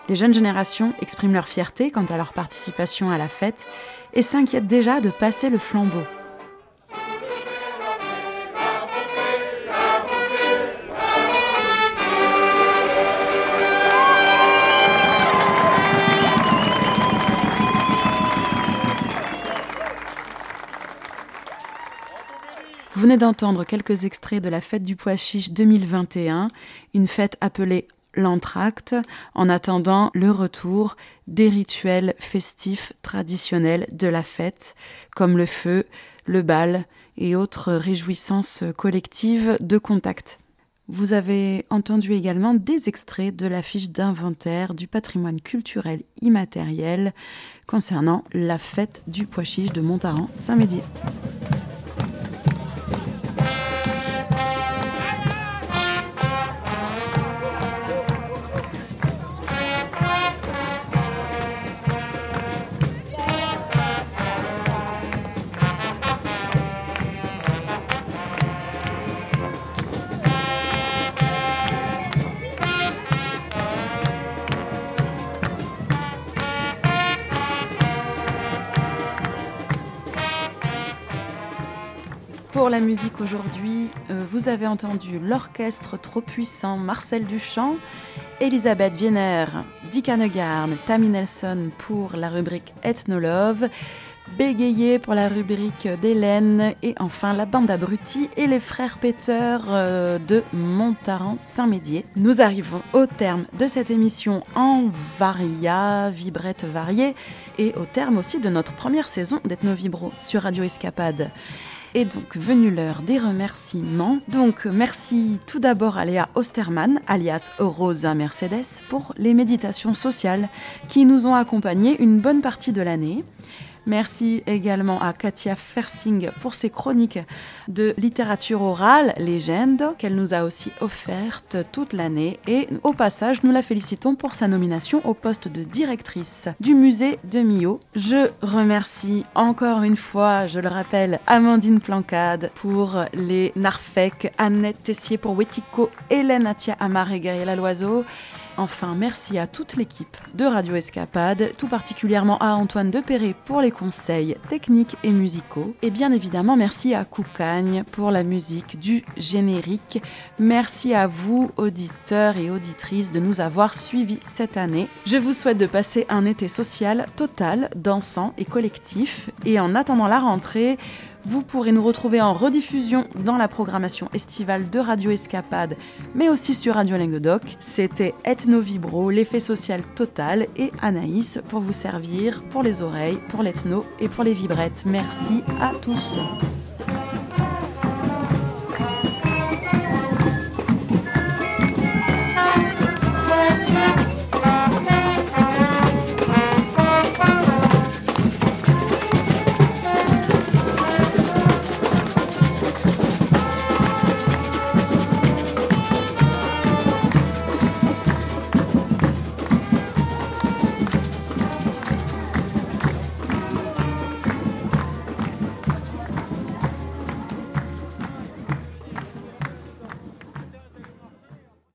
Les jeunes générations expriment leur fierté quant à leur participation à la fête et s'inquiètent déjà de passer le flambeau. Venez d'entendre quelques extraits de la fête du pois chiche 2021, une fête appelée l'entracte, en attendant le retour des rituels festifs traditionnels de la fête, comme le feu, le bal et autres réjouissances collectives de contact. Vous avez entendu également des extraits de l'affiche d'inventaire du patrimoine culturel immatériel concernant la fête du pois chiche de Montaran-Saint-Médier. Pour la musique aujourd'hui, euh, vous avez entendu l'orchestre trop puissant Marcel Duchamp, Elisabeth Wiener, Dick Hanegarn, Tammy Nelson pour la rubrique Ethnolove, Bégayé pour la rubrique d'Hélène et enfin la bande abrutie et les frères Peter euh, de Montaran-Saint-Médier. Nous arrivons au terme de cette émission en varia, vibrette variée et au terme aussi de notre première saison d'Ethnovibro sur Radio Escapade est donc venue l'heure des remerciements. Donc merci tout d'abord à Léa Osterman, alias Rosa Mercedes, pour les méditations sociales qui nous ont accompagnés une bonne partie de l'année. Merci également à Katia Fersing pour ses chroniques de littérature orale, légende, qu'elle nous a aussi offertes toute l'année. Et au passage, nous la félicitons pour sa nomination au poste de directrice du musée de Millau. Je remercie encore une fois, je le rappelle, Amandine Plancade pour les Narfec, Annette Tessier pour Wetiko, Hélène Atia Amar et Gaëla Loiseau. Enfin, merci à toute l'équipe de Radio Escapade, tout particulièrement à Antoine Deperré pour les conseils techniques et musicaux. Et bien évidemment, merci à Coucagne pour la musique du générique. Merci à vous, auditeurs et auditrices, de nous avoir suivis cette année. Je vous souhaite de passer un été social total, dansant et collectif. Et en attendant la rentrée, vous pourrez nous retrouver en rediffusion dans la programmation estivale de Radio Escapade, mais aussi sur Radio Languedoc. C'était Ethno Vibro, l'effet social total, et Anaïs pour vous servir pour les oreilles, pour l'ethno et pour les vibrettes. Merci à tous.